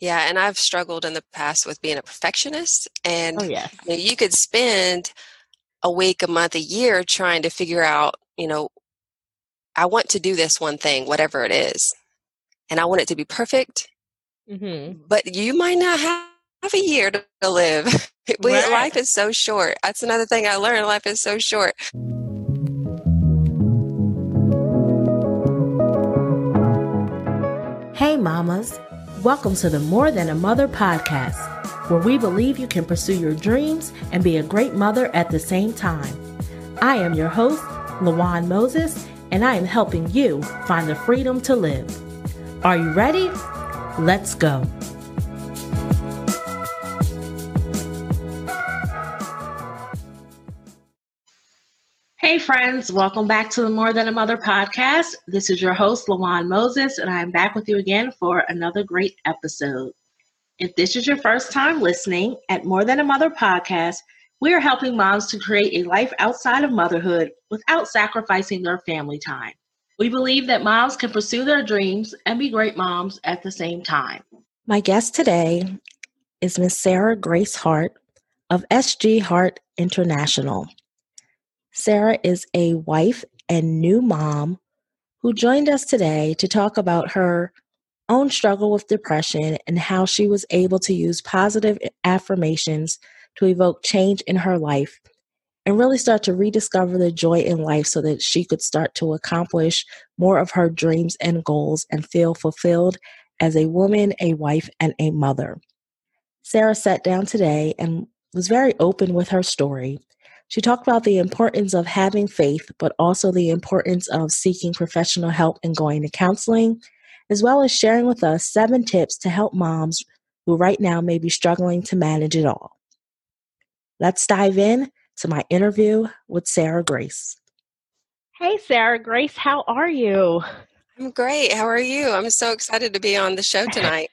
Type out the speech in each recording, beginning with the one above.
Yeah, and I've struggled in the past with being a perfectionist. And Oh, yeah. you, know, you could spend a week, a month, a year trying to figure out, you know, I want to do this one thing, whatever it is, and I want it to be perfect, Mm-hmm. but you might not have a year to to live. We- Right. Life is so short. That's another thing I learned. Life is so short. Hey, mamas. Welcome to the More Than a Mother podcast, where we believe you can pursue your dreams and be a great mother at the same time. I am your host, Lawan Moses, and I am helping you find the freedom to live. Are you ready? Let's go. Hey, friends, welcome back to the More Than a Mother podcast. This is your host, Lawan Moses, and I am back with you again for another great episode. If this is your first time listening at More Than a Mother podcast, we are helping moms to create a life outside of motherhood without sacrificing their family time. We believe that moms can pursue their dreams and be great moms at the same time. My guest today is Miss Sarah Grace Hart of SG Hart International. Sarah is a wife and new mom who joined us today to talk about her own struggle with depression and how she was able to use positive affirmations to evoke change in her life and really start to rediscover the joy in life so that she could start to accomplish more of her dreams and goals and feel fulfilled as a woman, a wife, and a mother. Sarah sat down today and was very open with her story. She talked about the importance of having faith, but also the importance of seeking professional help and going to counseling, as well as sharing with us seven tips to help moms who right now may be struggling to manage it all. Let's dive in to my interview with Sarah Grace. Hey, Sarah Grace, how are you? I'm great. How are you? I'm so excited to be on the show tonight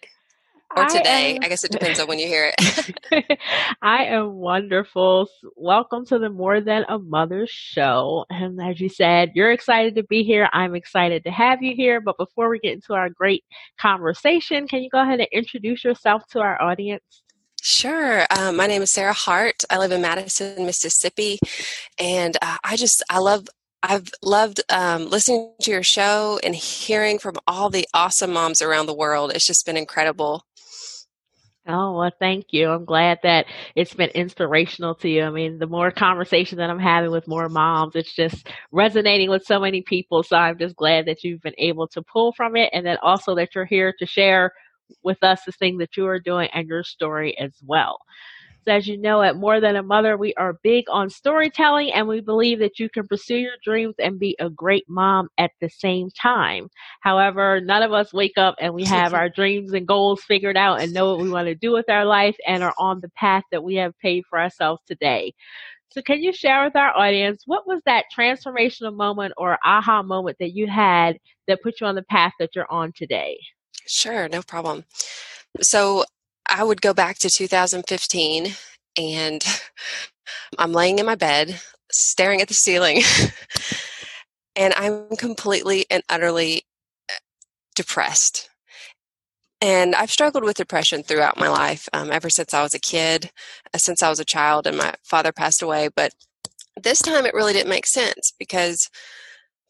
or I today. am- I guess it depends on when you hear it. I am wonderful. Welcome to the More Than a Mother show. And as you said, you're excited to be here. I'm excited to have you here. But before we get into our great conversation, can you go ahead and introduce yourself to our audience? Sure. Um, my name is Sarah Hart. I live in Madison, Mississippi, and uh, I just I love I've loved um, listening to your show and hearing from all the awesome moms around the world. It's just been incredible. Oh, well, thank you. I'm glad that it's been inspirational to you. I mean, the more conversation that I'm having with more moms, it's just resonating with so many people. So I'm just glad that you've been able to pull from it and then also that you're here to share with us the thing that you are doing and your story as well. So, as you know, at More Than a Mother, we are big on storytelling and we believe that you can pursue your dreams and be a great mom at the same time. However, none of us wake up and we have our dreams and goals figured out and know what we want to do with our life and are on the path that we have paid for ourselves today. So, can you share with our audience what was that transformational moment or aha moment that you had that put you on the path that you're on today? Sure, no problem. So I would go back to 2015 and I'm laying in my bed staring at the ceiling and I'm completely and utterly uh, depressed. And I've struggled with depression throughout my life, um, ever since I was a kid, uh, since I was a child, and my father passed away. But this time it really didn't make sense because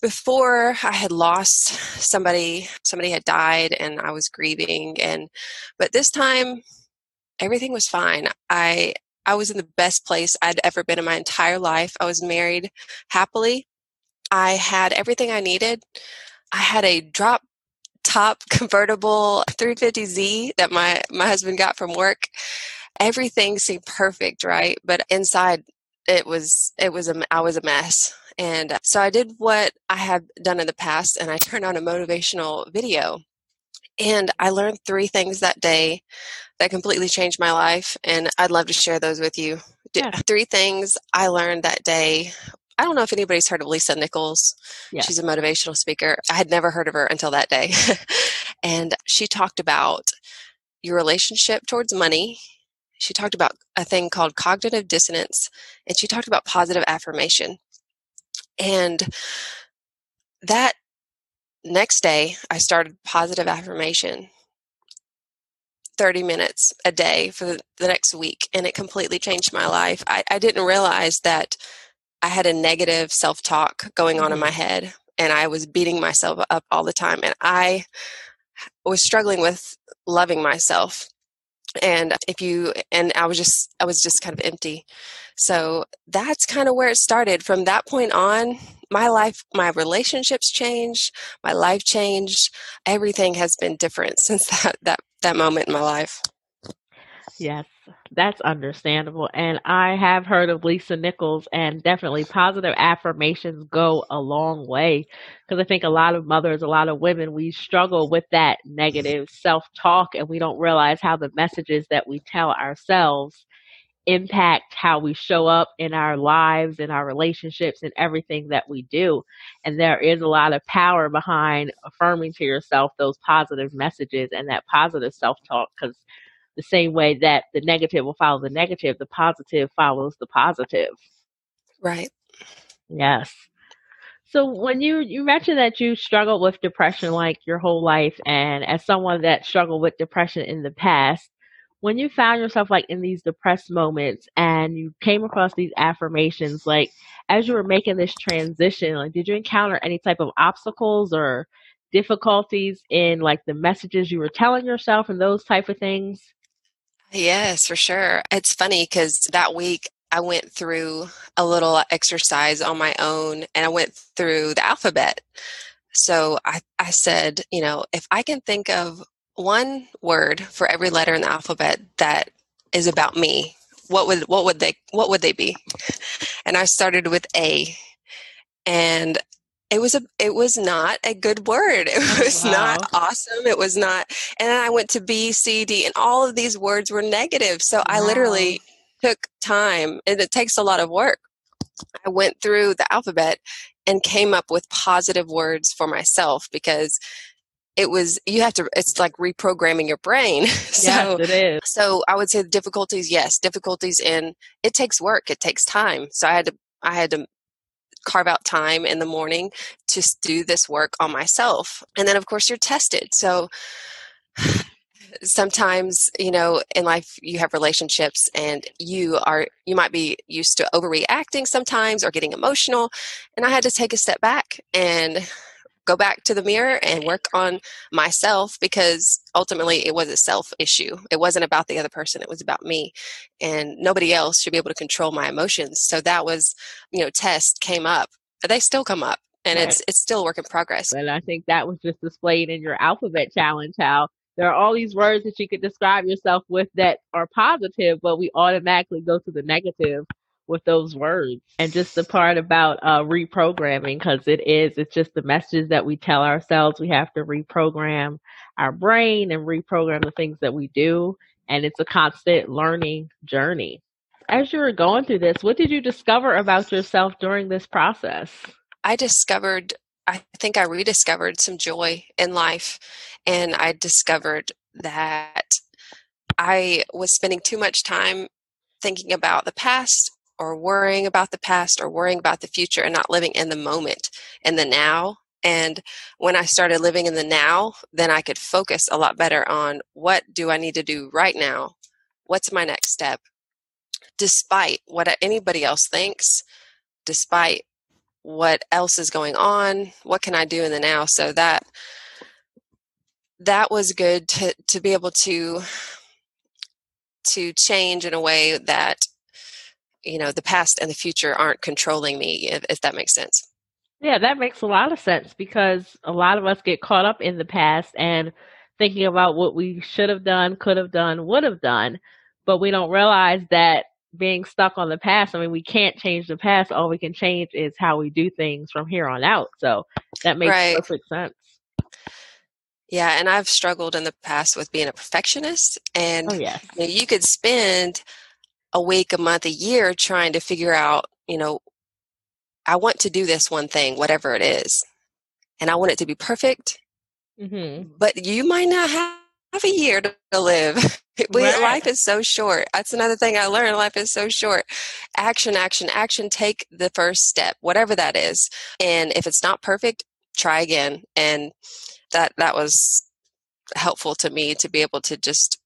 before I had lost somebody, somebody had died, and I was grieving. And but this time, everything was fine. I I was in the best place I'd ever been in my entire life. I was married happily. I had everything I needed. I had a drop top convertible 350Z that my my husband got from work. Everything seemed perfect, right? But inside it was it was a I was a mess. And uh, so I did what I had done in the past and I turned on a motivational video. And I learned three things that day that completely changed my life and I'd love to share those with you. Yeah. Three things I learned that day. I don't know if anybody's heard of Lisa Nichols. Yeah. She's a motivational speaker. I had never heard of her until that day. and she talked about your relationship towards money. She talked about a thing called cognitive dissonance, and she talked about positive affirmation. And that next day, I started positive affirmation. 30 minutes a day for the, next week, and it completely changed my life. I, I didn't realize that I had a negative self talk going on in my mm-hmm. head, and I was beating myself up all the time. And I was struggling with loving myself. And if you, and I was just, I was just kind of empty. So that's kind of where it started. From that point on, my life, my relationships changed, my life changed. Everything has been different since that that that moment in my life. Yes, that's understandable. And I have heard of Lisa Nichols, and definitely positive affirmations go a long way. Because I think a lot of mothers, a lot of women, we struggle with that negative self talk, and we don't realize how the messages that we tell ourselves impact how we show up in our lives in our relationships and everything that we do. And there is a lot of power behind affirming to yourself those positive messages and that positive self-talk because the same way that the negative will follow the negative the positive follows the positive. Right. Yes. So when you you mentioned that you struggled with depression like your whole life and as someone that struggled with depression in the past when you found yourself like in these depressed moments and you came across these affirmations, like as you were making this transition, like did you encounter any type of obstacles or difficulties in like the messages you were telling yourself and those type of things? Yes, for sure. It's funny because that week I went through a little exercise on my own and I went through the alphabet. So I, I said, you know, if I can think of one word for every letter in the alphabet that is about me, what would what would they what would they be? And I started with A, and it was a it was not a good word. It oh, was wow. not awesome. It was not. And then I went to B, C, D, and all of these words were negative. So wow. I literally took time, and it takes a lot of work. I went through the alphabet and came up with positive words for myself because it was you have to it's like reprogramming your brain. So yes, it is. so i would say the difficulties yes difficulties in it takes work it takes time. So i had to i had to carve out time in the morning to do this work on myself. And then of course you're tested. So sometimes you know in life you have relationships and you are you might be used to overreacting sometimes or getting emotional. And i had to take a step back and go back to the mirror and work on myself because ultimately it was a self issue. It wasn't about the other person, it was about me. And nobody else should be able to control my emotions. So that was, you know, test came up. They still come up and right. it's it's still a work in progress. And I think that was just displayed in your alphabet challenge how there are all these words that you could describe yourself with that are positive, but we automatically go to the negative with those words and just the part about uh, reprogramming because it is it's just the messages that we tell ourselves. We have to reprogram our brain and reprogram the things that we do and it's a constant learning journey. As you were going through this what did you discover about yourself during this process? I discovered i think i rediscovered some joy in life and i discovered that i was spending too much time thinking about the past or worrying about the past or worrying about the future and not living in the moment in the now. And when i started living in the now then i could focus a lot better on what do i need to do right now? What's my next step? Despite what anybody else thinks despite what else is going on what can i do in the now? So that that was good to to be able to to change in a way that you know the past and the future aren't controlling me if, if, that makes sense yeah that makes a lot of sense because a lot of us get caught up in the past and thinking about what we should have done could have done would have done but we don't realize that being stuck on the past i mean we can't change the past all we can change is how we do things from here on out so that makes right. perfect sense yeah and i've struggled in the past with being a perfectionist and oh, yes. you, know, you could spend a week, a month, a year trying to figure out, you know, I want to do this one thing, whatever it is, and I want it to be perfect. Mm-hmm. But you might not have a year to live. We, right. Life is so short. That's another thing I learned. Life is so short. Action, action, action. Take the first step, whatever that is. And if it's not perfect, try again. And that that was helpful to me to be able to just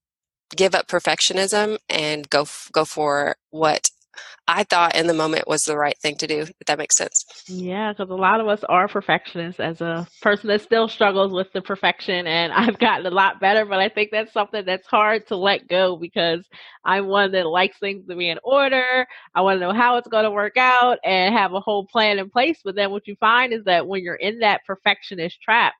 give up perfectionism and go go for what I thought in the moment was the right thing to do, if that makes sense. Yeah, because a lot of us are perfectionists. As a person that still struggles with the perfection, and I've gotten a lot better, but I think that's something that's hard to let go because I'm one that likes things to be in order. I want to know how it's going to work out and have a whole plan in place. But then what you find is that when you're in that perfectionist trap,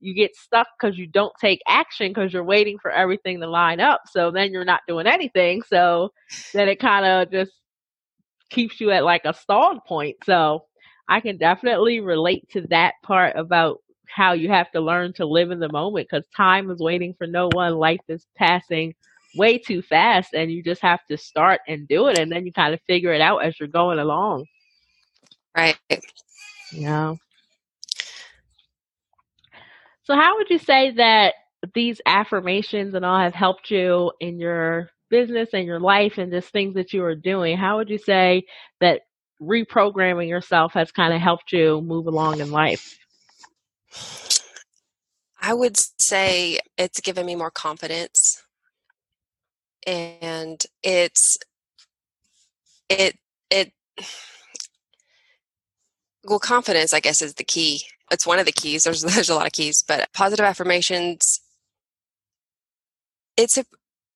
you get stuck because you don't take action because you're waiting for everything to line up. So then you're not doing anything. So then it kind of just keeps you at like a stalled point. So I can definitely relate to that part about how you have to learn to live in the moment because time is waiting for no one. Life is passing way too fast and you just have to start and do it and then you kind of figure it out as you're going along. Right. Yeah. So how would you say that these affirmations and all have helped you in your business and your life and just things that you are doing, how would you say that reprogramming yourself has kind of helped you move along in life? I would say it's given me more confidence and it's it it well confidence i guess is the key. It's one of the keys. There's there's a lot of keys but positive affirmations it's a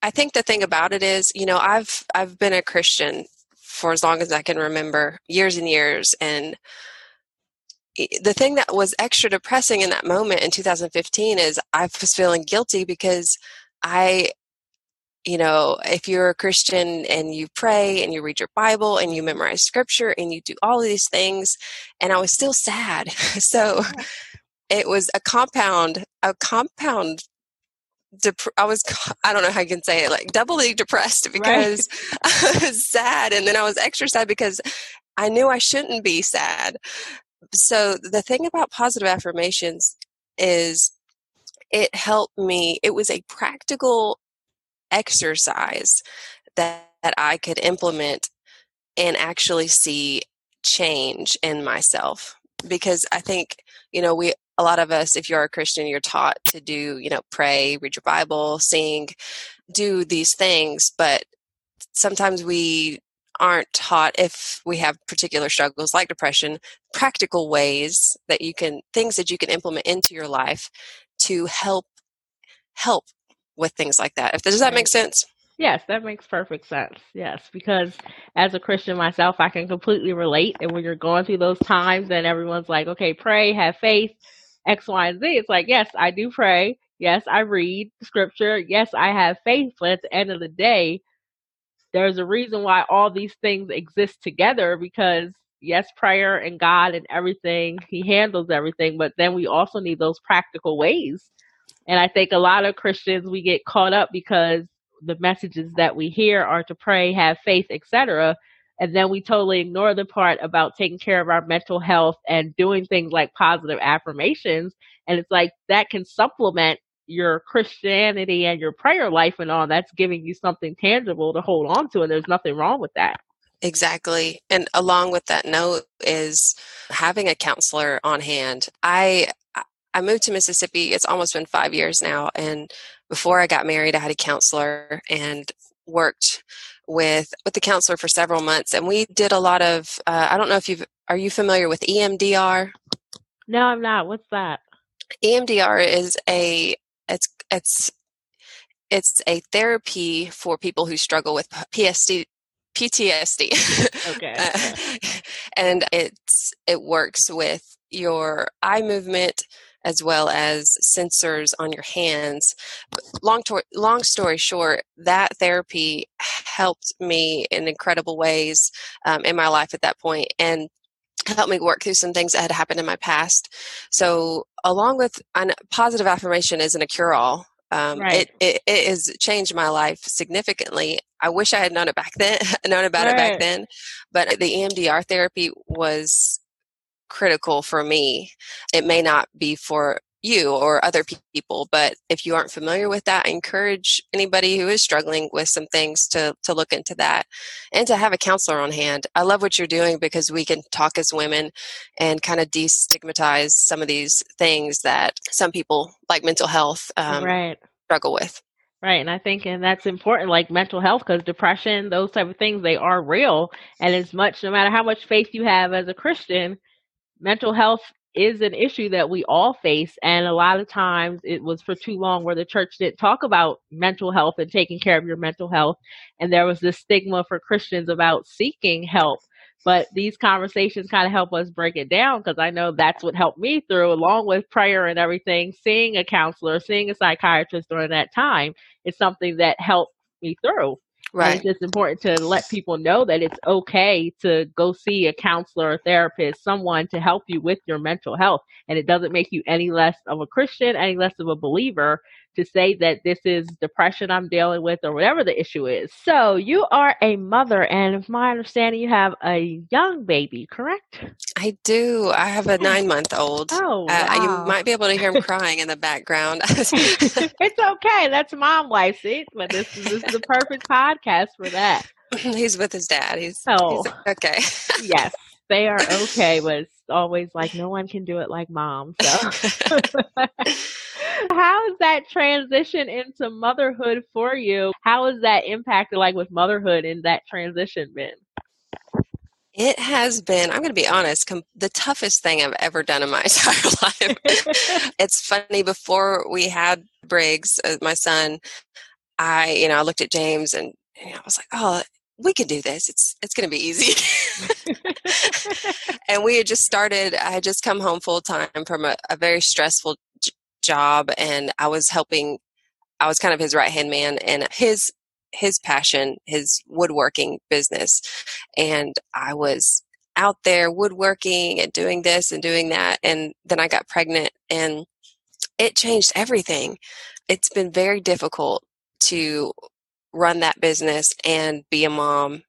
I think the thing about it is, you know, I've I've been a Christian for as long as I can remember, years and years, and the thing that was extra depressing in that moment in 2015 is I was feeling guilty because I you know, if you're a Christian and you pray and you read your Bible and you memorize scripture and you do all of these things, and I was still sad. so it was a compound, a compound dep- I was I don't know how you can say it like doubly depressed because right. I was sad and then I was extra sad because I knew I shouldn't be sad. So the thing about positive affirmations is it helped me it was a practical exercise that, that I could implement and actually see change in myself because I think you know we a lot of us, if you're a Christian, you're taught to do, you know, pray, read your Bible, sing, do these things. But sometimes we aren't taught if we have particular struggles like depression, practical ways that you can, things that you can implement into your life to help, help with things like that. If does that make sense? Yes, that makes perfect sense. Yes, because as a Christian myself, I can completely relate. And when you're going through those times and everyone's like, okay, pray, have faith, X, Y, and Z. It's like, yes, I do pray. Yes, I read scripture. Yes, I have faith. But at the end of the day, there's a reason why all these things exist together because, yes, prayer and God and everything, He handles everything. But then we also need those practical ways. And I think a lot of Christians, we get caught up because the messages that we hear are to pray, have faith, etc and then we totally ignore the part about taking care of our mental health and doing things like positive affirmations. And it's like that can supplement your christianity and your prayer life and all. That's giving you something tangible to hold on to and there's nothing wrong with that. Exactly. And along with that note is having a counselor on hand. I i moved to mississippi it's almost been five years now and before i got married i had a counselor and worked with with the counselor for several months, and we did a lot of. Uh, I don't know if you've. are you familiar with EMDR. No, I'm not. What's that? EMDR is a it's it's it's a therapy for people who struggle with PSD PTSD. Okay. uh, and it's it works with your eye movement as well as sensors on your hands. Long, to- long story short, that therapy helped me in incredible ways um, in my life at that point and helped me work through some things that had happened in my past. So, along with positive affirmation isn't a cure all. Um, right. it, it, it, has changed my life significantly. I wish I had known it back then, known about right. it back then. But the EMDR therapy was critical for me. It may not be for you or other people, but if you aren't familiar with that, I encourage anybody who is struggling with some things to to look into that and to have a counselor on hand. I love what you're doing because we can talk as women and kind of destigmatize some of these things that some people like mental health um, right. struggle with. Right. And I think, and that's important, like mental health, because depression, those type of things, they are real. And as much, no matter how much faith you have as a Christian, mental health is an issue that we all face. And a lot of times it was for too long where the church didn't talk about mental health and taking care of your mental health. And there was this stigma for Christians about seeking help. But these conversations kind of help us break it down because I know that's what helped me through, along with prayer and everything. Seeing a counselor, seeing a psychiatrist during that time is something that helped me through. Right. And it's just important to let people know that it's okay to go see a counselor, a therapist, someone to help you with your mental health. And it doesn't make you any less of a Christian, any less of a believer to say that this is depression I'm dealing with or whatever the issue is. So you are a mother, and if my understanding, you have a young baby, correct? I do. I have a nine month old. Oh, wow. uh, you might be able to hear him crying in the background. it's okay. That's mom life, see? But this is, this is the perfect podcast for that. He's with his dad. He's, oh. He's okay. yes, they are okay, but it's always like no one can do it like mom. So how has that transition into motherhood for you? How has that impacted like with motherhood in that transition been? It has been, I'm going to be honest, com- the toughest thing I've ever done in my entire life. it's funny, before we had Briggs, uh, my son, I, you know, I looked at James and know, I was like, oh, we can do this. It's it's going to be easy. and we had just started. I had just come home full time from a, a very stressful j- job, and I was helping. I was kind of his right hand man, and his his passion, his woodworking business, and I was out there woodworking and doing this and doing that, and then I got pregnant, and it changed everything. It's been very difficult to run that business and be a mom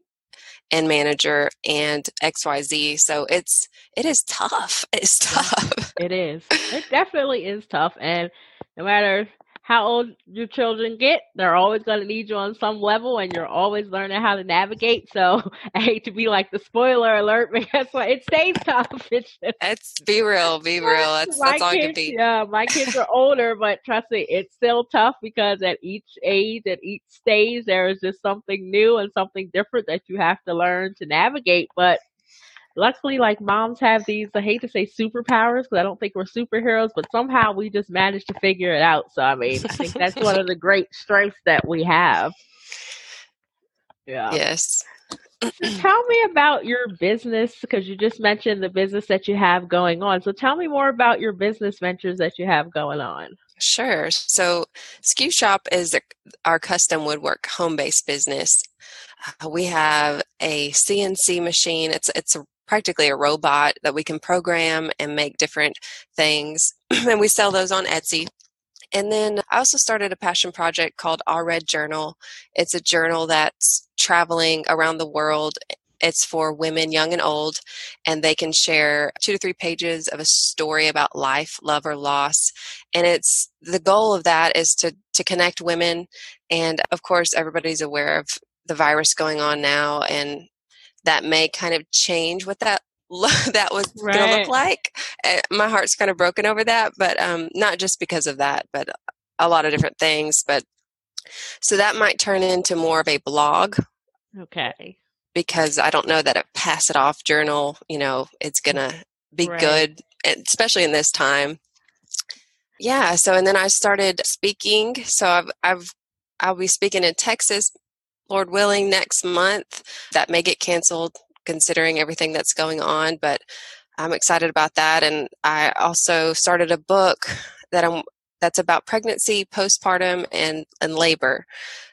and manager and xyz so it's it is tough. It's tough. It is. It definitely is tough and no matter how old your children get, they're always going to need you on some level, and you're always learning how to navigate. So I hate to be like the spoiler alert, but guess what? It stays tough. It's just, be real, be real. That's, that's all kids, can be. Yeah, my kids are older, but trust me, it's still tough because at each age, at each stage, there is just something new and something different that you have to learn to navigate. But luckily, like moms have these, I hate to say superpowers because I don't think we're superheroes, but somehow we just managed to figure it out. So, I mean, I think that's one of the great strengths that we have. Yeah. Yes. tell me about your business because you just mentioned the business that you have going on. So, tell me more about your business ventures that you have going on. Sure. So, SKU Shop is our custom woodwork home based business. Uh, we have a CNC machine. It's it's a practically a robot that we can program and make different things. and we sell those on Etsy. And then I also started a passion project called Our Red Journal. It's a journal that's traveling around the world. It's for women, young and old, and they can share two to three pages of a story about life, love, or loss. And it's the goal of that is to to connect women. And of course, everybody's aware of the virus going on now, and that may kind of change what that that was right. going to look like. Eh, my heart's kind of broken over that, but um, not just because of that, but a lot of different things. But so that might turn into more of a blog. Okay. Because I don't know that a pass it off journal, you know, it's going to be right. good, especially in this time. Yeah. So, and then I started speaking. So I've, I've, I'll be speaking in Texas Lord willing, next month. That may get canceled considering everything that's going on, but I'm excited about that. And I also started a book that I'm that's about pregnancy, postpartum, and and labor.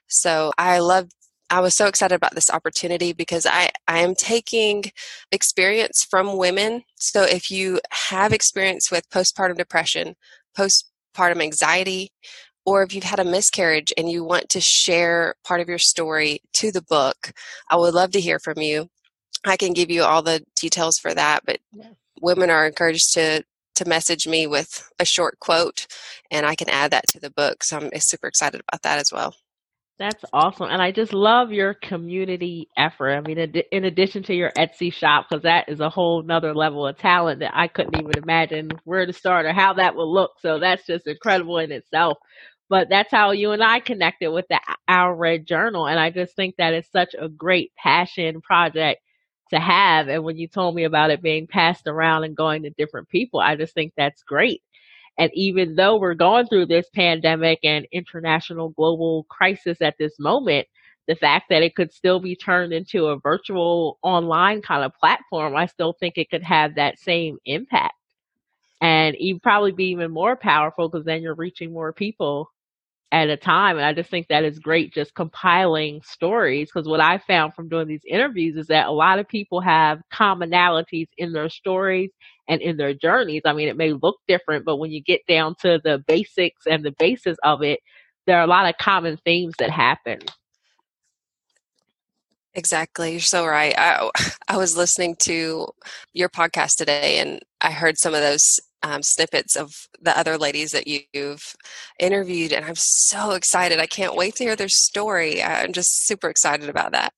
So I love. I was so excited about this opportunity because I, I am taking experience from women. So if you have experience with postpartum depression, postpartum anxiety, or if you've had a miscarriage and you want to share part of your story to the book, I would love to hear from you. I can give you all the details for that, but women are encouraged to to message me with a short quote and I can add that to the book. So I'm super excited about that as well. That's awesome. And I just love your community effort. I mean, in addition to your Etsy shop, because that is a whole nother level of talent that I couldn't even imagine where to start or how that would look. So that's just incredible in itself. But that's how you and I connected with the Our Red Journal. And I just think that it's such a great passion project to have. And when you told me about it being passed around and going to different people, I just think that's great. And even though we're going through this pandemic and international global crisis at this moment, the fact that it could still be turned into a virtual online kind of platform, I still think it could have that same impact. And even probably be even more powerful because then you're reaching more people at a time. And I just think that is great just compiling stories because what I found from doing these interviews is that a lot of people have commonalities in their stories and in their journeys. I mean, it may look different, but when you get down to the basics and the basis of it, there are a lot of common themes that happen. Exactly. You're so right. I, I was listening to your podcast today and I heard some of those um, snippets of the other ladies that you've interviewed, and I'm so excited. I can't wait to hear their story. I'm just super excited about that.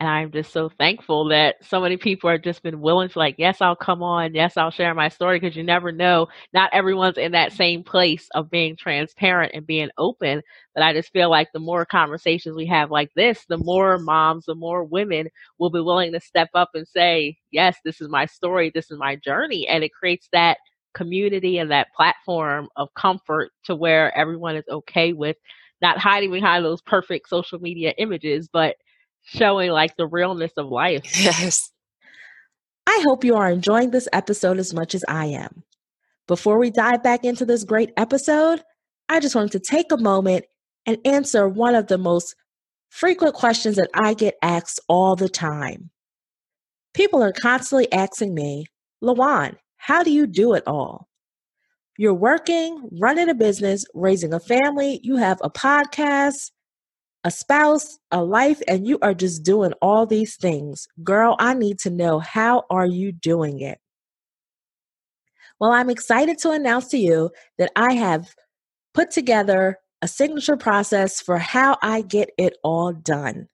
And I'm just so thankful that so many people have just been willing to, like, yes, I'll come on. Yes, I'll share my story because you never know. Not everyone's in that same place of being transparent and being open. But I just feel like the more conversations we have like this, the more moms, the more women will be willing to step up and say, yes, this is my story. This is my journey. And it creates that community and that platform of comfort to where everyone is okay with not hiding behind those perfect social media images, but showing like the realness of life. Yes. I hope you are enjoying this episode as much as I am. Before we dive back into this great episode, I just wanted to take a moment and answer one of the most frequent questions that I get asked all the time. People are constantly asking me, Lawan, how do you do it all? You're working, running a business, raising a family, you have a podcast, a spouse, a life, and you are just doing all these things. Girl, I need to know how are you doing it? Well, I'm excited to announce to you that I have put together a signature process for how I get it all done.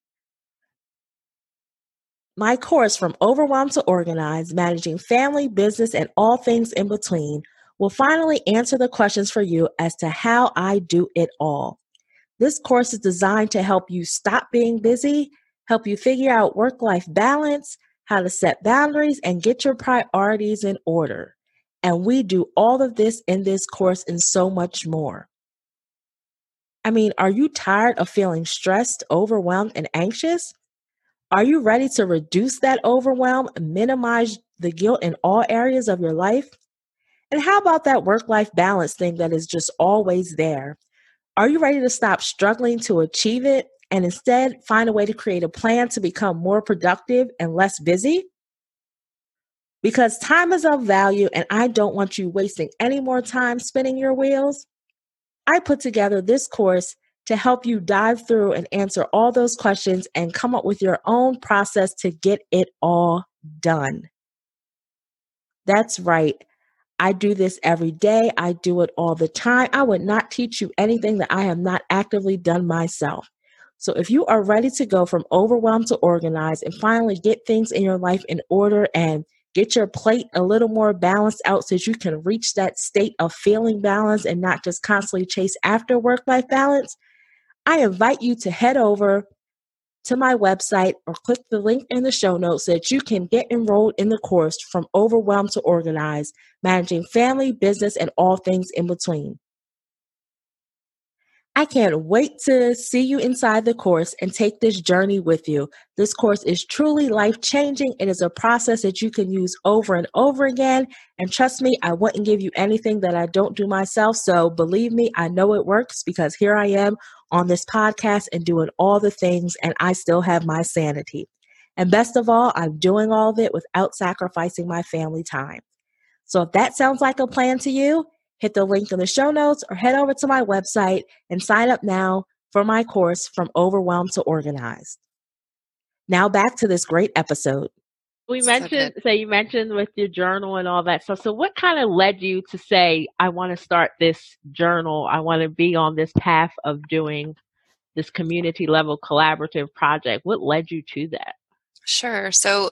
My course, From Overwhelmed to Organized Managing Family, Business, and All Things in Between, will finally answer the questions for you as to how I do it all. This course is designed to help you stop being busy, help you figure out work life balance, how to set boundaries, and get your priorities in order. And we do all of this in this course and so much more. I mean, are you tired of feeling stressed, overwhelmed, and anxious? Are you ready to reduce that overwhelm, minimize the guilt in all areas of your life? And how about that work life balance thing that is just always there? Are you ready to stop struggling to achieve it and instead find a way to create a plan to become more productive and less busy? Because time is of value and I don't want you wasting any more time spinning your wheels. I put together this course to help you dive through and answer all those questions and come up with your own process to get it all done. That's right. I do this every day. I do it all the time. I would not teach you anything that I have not actively done myself. So if you are ready to go from overwhelmed to organized and finally get things in your life in order and get your plate a little more balanced out so you can reach that state of feeling balance and not just constantly chase after work life balance, I invite you to head over to my website or click the link in the show notes so that you can get enrolled in the course from overwhelmed to organized, managing family, business, and all things in between. I can't wait to see you inside the course and take this journey with you. This course is truly life changing. It is a process that you can use over and over again. And trust me, I wouldn't give you anything that I don't do myself. So believe me, I know it works because here I am on this podcast and doing all the things, and I still have my sanity. And best of all, I'm doing all of it without sacrificing my family time. So if that sounds like a plan to you, hit the link in the show notes or head over to my website and sign up now for my course from overwhelmed to organized. Now back to this great episode. We mentioned, so you mentioned with your journal and all that stuff. So, what kind of led you to say, I want to start this journal? I want to be on this path of doing this community level collaborative project. What led you to that? Sure. So,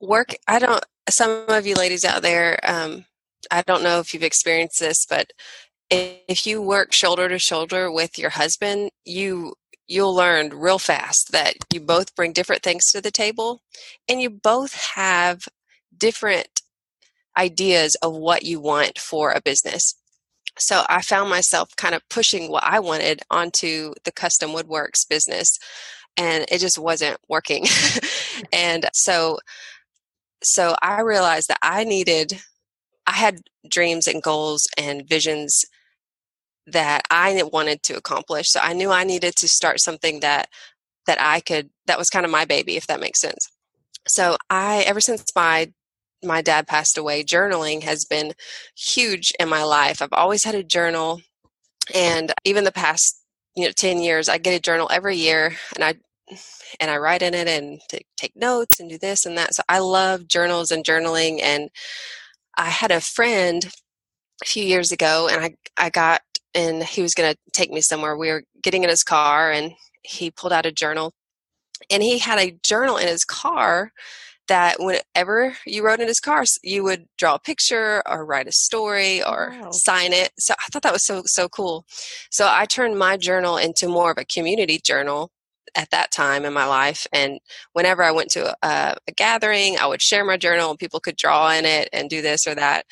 work, I don't, some of you ladies out there, um, I don't know if you've experienced this, but if you work shoulder to shoulder with your husband, you you'll learn real fast that you both bring different things to the table and you both have different ideas of what you want for a business. So I found myself kind of pushing what I wanted onto the custom woodworks business and it just wasn't working. and so so I realized that I needed had dreams and goals and visions that I wanted to accomplish. So I knew I needed to start something that that I could that was kind of my baby if that makes sense. So I ever since my my dad passed away, journaling has been huge in my life. I've always had a journal and even the past you know 10 years I get a journal every year and I and I write in it and take notes and do this and that. So I love journals and journaling and I had a friend a few years ago and I I got and he was going to take me somewhere. We were getting in his car and he pulled out a journal and he had a journal in his car that whenever you wrote in his car, you would draw a picture or write a story or wow. sign it. So I thought that was so, so cool. So I turned my journal into more of a community journal at that time in my life. And whenever I went to a, a gathering, I would share my journal and people could draw in it and do this or that.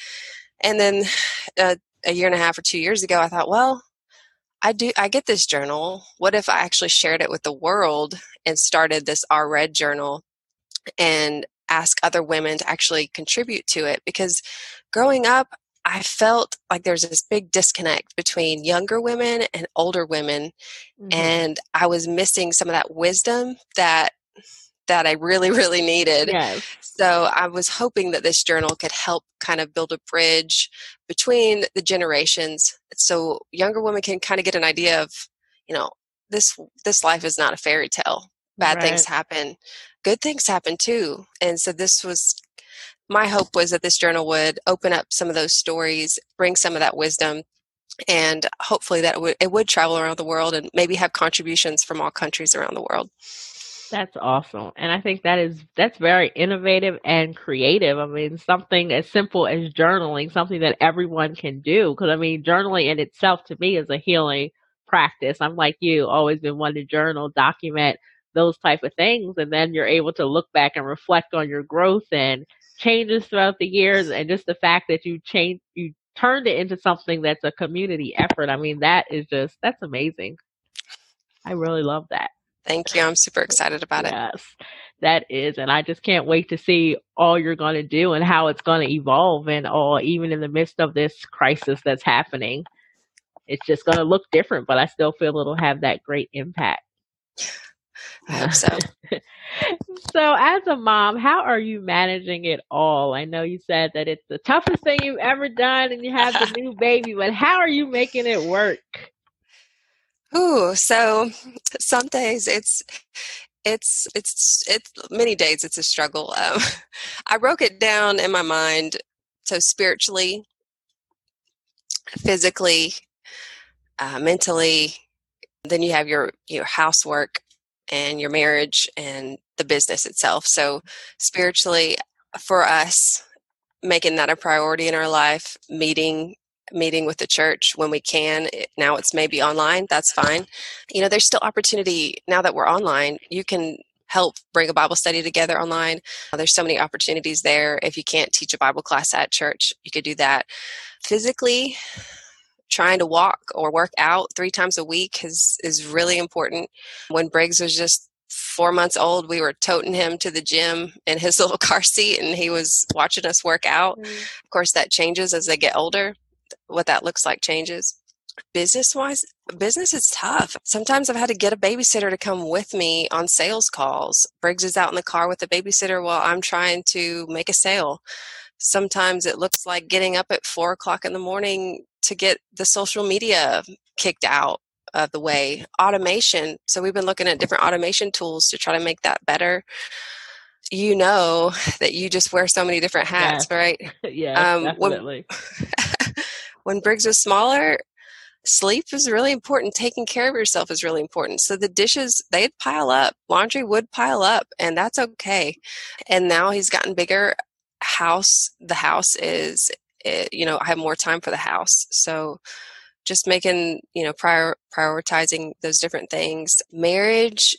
And then uh, a year and a half or two years ago, I thought, well, I do I get this journal. What if I actually shared it with the world and started this Our Red journal and ask other women to actually contribute to it? Because growing up, I felt like there's this big disconnect between younger women and older women, mm-hmm. and I was missing some of that wisdom that that I really, really needed. Yes. So I was hoping that this journal could help kind of build a bridge between the generations so younger women can kind of get an idea of, you know, this this life is not a fairy tale. Bad right. things happen. Good things happen too. And so this was my hope was that this journal would open up some of those stories, bring some of that wisdom and hopefully that it would, it would travel around the world and maybe have contributions from all countries around the world. That's awesome. And I think that is that's very innovative and creative. I mean, something as simple as journaling, something that everyone can do because I mean, journaling in itself to me is a healing practice. I'm like you, always been one to journal, document those type of things and then you're able to look back and reflect on your growth and changes throughout the years and just the fact that you change you turned it into something that's a community effort. I mean, that is just that's amazing. I really love that. Thank you. I'm super excited about it. Yes, that is. And I just can't wait to see all you're going to do and how it's going to evolve and all, even in the midst of this crisis that's happening. It's just going to look different, but I still feel it'll have that great impact. I hope so. so, as a mom, how are you managing it all? I know you said that it's the toughest thing you've ever done and you have the new baby, but how are you making it work? Ooh, so some days it's it's it's it's many days it's a struggle. Um, I broke it down in my mind. So spiritually, physically, uh, mentally, then you have your your housework and your marriage and the business itself. So spiritually, for us, making that a priority in our life, meeting meeting with the church when we can. Now it's maybe online, that's fine. You know, there's still opportunity now that we're online. You can help bring a Bible study together online. There's so many opportunities there. If you can't teach a Bible class at church, you could do that. Physically, trying to walk or work out three times a week is is really important. When Briggs was just four months old, we were toting him to the gym in his little car seat and he was watching us work out. Mm. Of course, that changes as they get older what that looks like changes. Business wise, business is tough. Sometimes I've had to get a babysitter to come with me on sales calls. Briggs is out in the car with the babysitter while I'm trying to make a sale. Sometimes it looks like getting up at four o'clock in the morning to get the social media kicked out of the way. Automation. So we've been looking at different automation tools to try to make that better you know that you just wear so many different hats, yeah. right? yeah, um, definitely. When, when Briggs was smaller, sleep is really important. Taking care of yourself is really important. So the dishes, they'd pile up. Laundry would pile up, and that's okay. And now he's gotten bigger. House, the house is, it, eh, you know, I have more time for the house. So just making you know prior prioritizing those different things marriage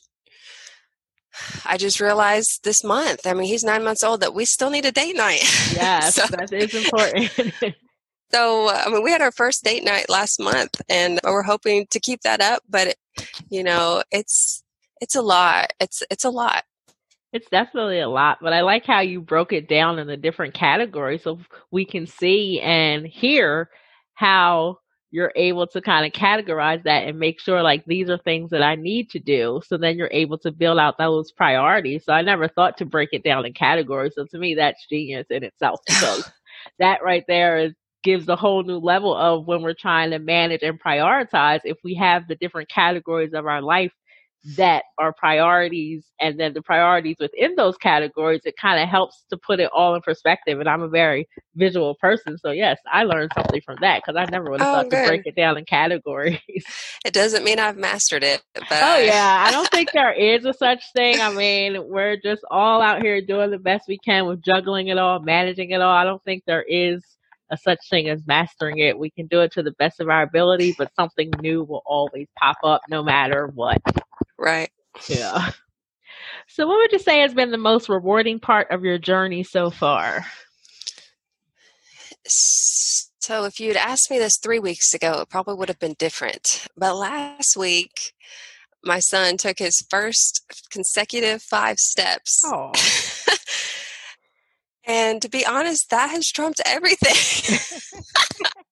I just realized this month. I mean, he's nine months old that we still need a date night. Yes, so, that is important. so, I mean, we had our first date night last month, and we're hoping to keep that up. But it, you know, it's it's a lot. It's it's a lot. It's definitely a lot, but I like how you broke it down in the different categories so we can see and hear how you're able to kind of categorize that and make sure like these are things that I need to do. So then you're able to build out those priorities. So I never thought to break it down in categories. So to me, that's genius in itself because that right there is gives a whole new level of when we're trying to manage and prioritize. If we have the different categories of our life that are priorities and then the priorities within those categories, it kind of helps to put it all in perspective. And I'm a very visual person. So, yes, I learned something from that because I never would have oh, thought good. to break it down in categories. It doesn't mean I've mastered it. But oh, yeah. I don't think there is a such thing. I mean, we're just all out here doing the best we can with juggling it all, managing it all. I don't think there is a such thing as mastering it. We can do it to the best of our ability, but something new will always pop up no matter what. Right. Yeah. So, what would you say has been the most rewarding part of your journey so far? So, if you'd asked me this three weeks ago, it probably would have been different. But last week, my son took his first consecutive five steps. Oh. and to be honest, that has trumped everything.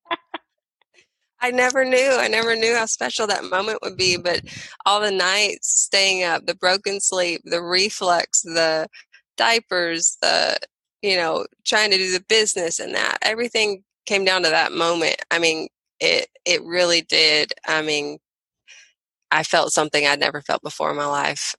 I never knew. I never knew how special that moment would be. But all the nights staying up, the broken sleep, the reflux, the diapers, the, you know, trying to do the business and that, everything came down to that moment. I mean, it, it really did. I mean, I felt something I'd never felt before in my life.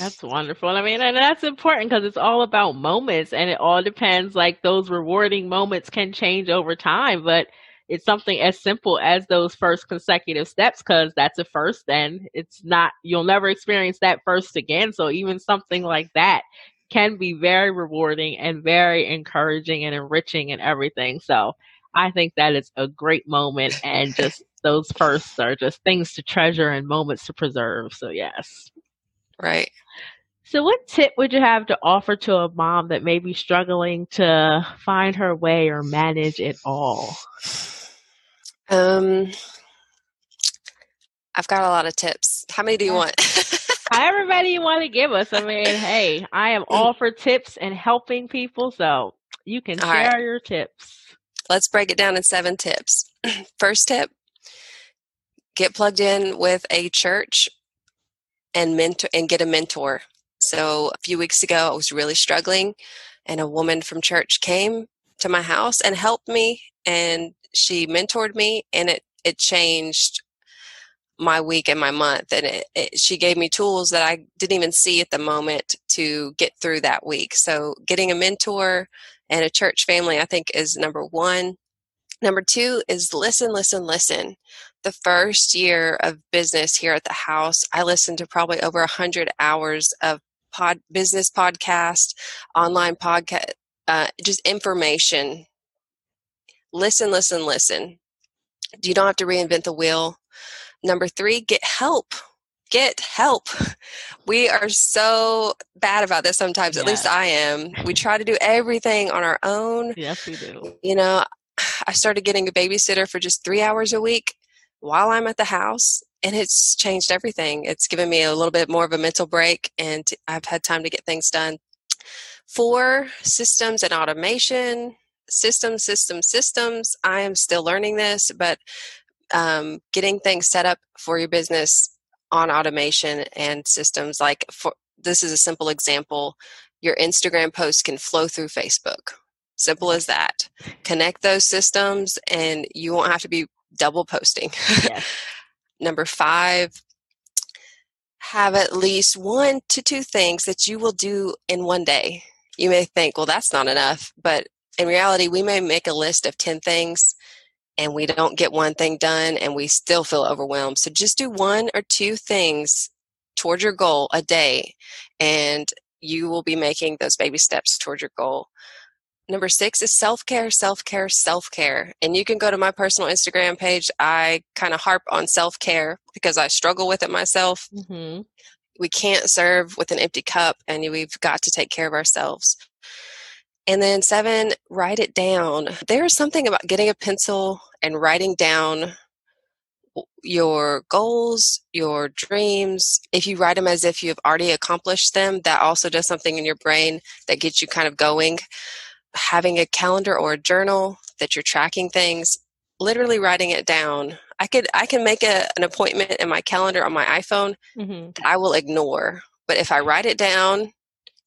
That's wonderful. I mean, and that's important because it's all about moments and it all depends. Like those rewarding moments can change over time, but it's something as simple as those first consecutive steps because that's a first and it's not you'll never experience that first again. So even something like that can be very rewarding and very encouraging and enriching and everything. So i think that is a great moment and just those firsts are just things to treasure and moments to preserve. So yes. Right so, what tip would you have to offer to a mom that may be struggling to find her way or manage it all? Um, I've got a lot of tips. How many do you want? However many you want to give us. I mean, hey, I am all for tips and helping people, so you can all share right. your tips. Let's break it down in seven tips. First tip get plugged in with a church and mentor and get a mentor. So a few weeks ago I was really struggling and a woman from church came to my house and helped me and she mentored me and it it changed my week and my month and it, it, she gave me tools that i didn't even see at the moment to get through that week. So getting a mentor and a church family i think is number one. Number two is listen listen listen. The first year of business here at the house i listened to probably over 100 hours of pod business podcast online podcast uh, just information listen, listen, listen. You don't have to reinvent the wheel. Number three, get help. Get help. We are so bad about this sometimes, at least I am. We try to do everything on our own. Yes, we do. You know, I started getting a babysitter for just three hours a week while I'm at the house, and it's changed everything. It's given me a little bit more of a mental break, and I've had time to get things done. For systems and automation systems, systems, systems. I am still learning this, but um, getting things set up for your business on automation and systems like for this is a simple example your instagram post can flow through facebook simple as that connect those systems and you won't have to be double posting yes. Number five have at least one to two things that you will do in one day you may think well that's not enough but in reality, we may make a list of 10 things and we don't get one thing done and we still feel overwhelmed. So just do one or two things toward your goal a day and you will be making those baby steps toward your goal. Number six is self care, self care, self care. And you can go to my personal Instagram page. I kind of harp on self care because I struggle with it myself. Mm-hmm. We can't serve with an empty cup, and we've got to take care of ourselves. And then seven, write it down. There is something about getting a pencil and writing down your goals, your dreams. If you write them as if you've already accomplished them, that also does something in your brain that gets you kind of going having a calendar or a journal that you're tracking things, literally writing it down. I could I can make a, an appointment in my calendar on my iPhone mm-hmm. that I will ignore. But if I write it down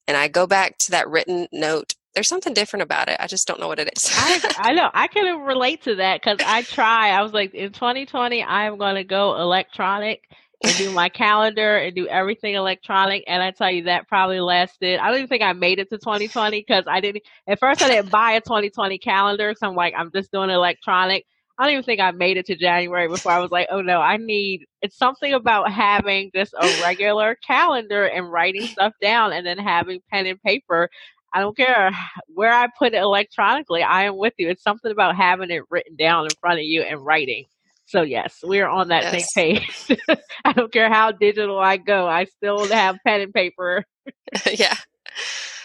and I go back to that written note, there's something different about it. I just don't know what it is. I, I know. I can relate to that because I try. I was like, in 2020, I'm going to go electronic and do my calendar and do everything electronic. And I tell you, that probably lasted. I don't even think I made it to 2020 because I didn't. At first, I didn't buy a 2020 calendar, so I'm like, I'm just doing electronic. I don't even think I made it to January before I was like, oh no, I need. It's something about having just a regular calendar and writing stuff down, and then having pen and paper. I don't care where I put it electronically. I am with you. It's something about having it written down in front of you and writing. So yes, we're on that yes. same page. I don't care how digital I go, I still have pen and paper. yeah.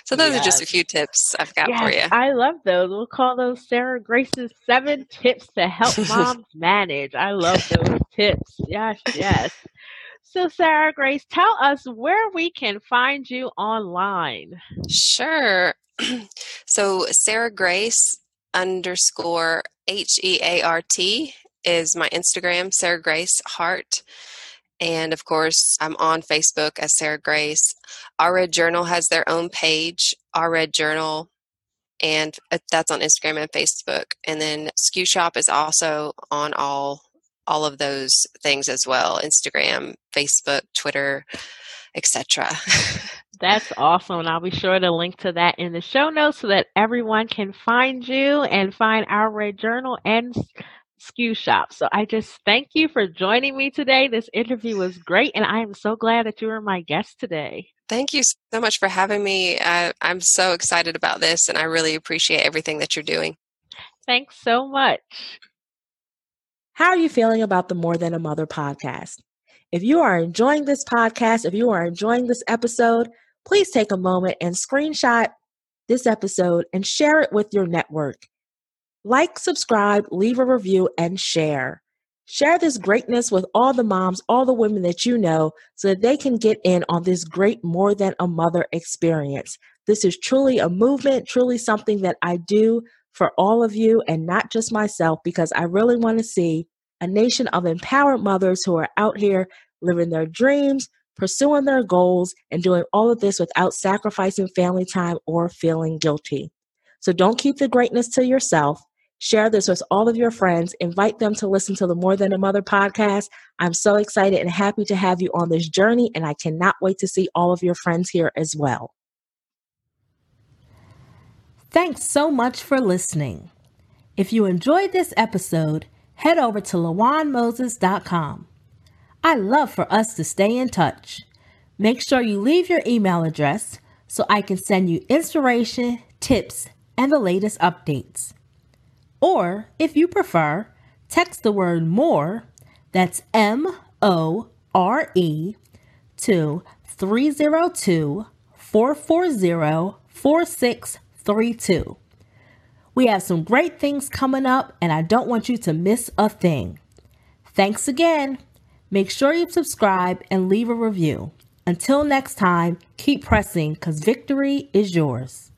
So those yes. are just a few tips I've got yes, for you. I love those. We'll call those Sarah Grace's seven tips to help moms manage. I love those tips. Yes, yes. So, Sarah Grace, tell us where we can find you online. Sure. so, Sarah Grace underscore H E A R T is my Instagram, Sarah Grace Hart. And of course, I'm on Facebook as Sarah Grace. Our Red Journal has their own page, Our Red Journal, and uh, that's on Instagram and Facebook. And then SKU Shop is also on all all of those things as well: Instagram, Facebook, Twitter, etc. That's awesome. And I'll be sure to link to that in the show notes so that everyone can find you and find our Red Journal and SKU Shop. So I just thank you for joining me today. This interview was great, and I am so glad that you were my guest today. Thank you so much for having me. Uh, I'm so excited about this, and I really appreciate everything that you're doing. Thanks so much. How are you feeling about the More Than a Mother podcast? If you are enjoying this podcast, if you are enjoying this episode, please take a moment and screenshot this episode and share it with your network. Like, subscribe, leave a review, and share. Share this greatness with all the moms, all the women that you know, so that they can get in on this great more than a mother experience. This is truly a movement, truly something that I do for all of you and not just myself, because I really want to see a nation of empowered mothers who are out here living their dreams, pursuing their goals, and doing all of this without sacrificing family time or feeling guilty. So don't keep the greatness to yourself. Share this with all of your friends. Invite them to listen to the More Than a Mother podcast. I'm so excited and happy to have you on this journey, and I cannot wait to see all of your friends here as well. Thanks so much for listening. If you enjoyed this episode, head over to lawanmoses.com. I love for us to stay in touch. Make sure you leave your email address so I can send you inspiration, tips, and the latest updates. Or, if you prefer, text the word more, that's M O R E, to 302 440 4632. We have some great things coming up, and I don't want you to miss a thing. Thanks again. Make sure you subscribe and leave a review. Until next time, keep pressing because victory is yours.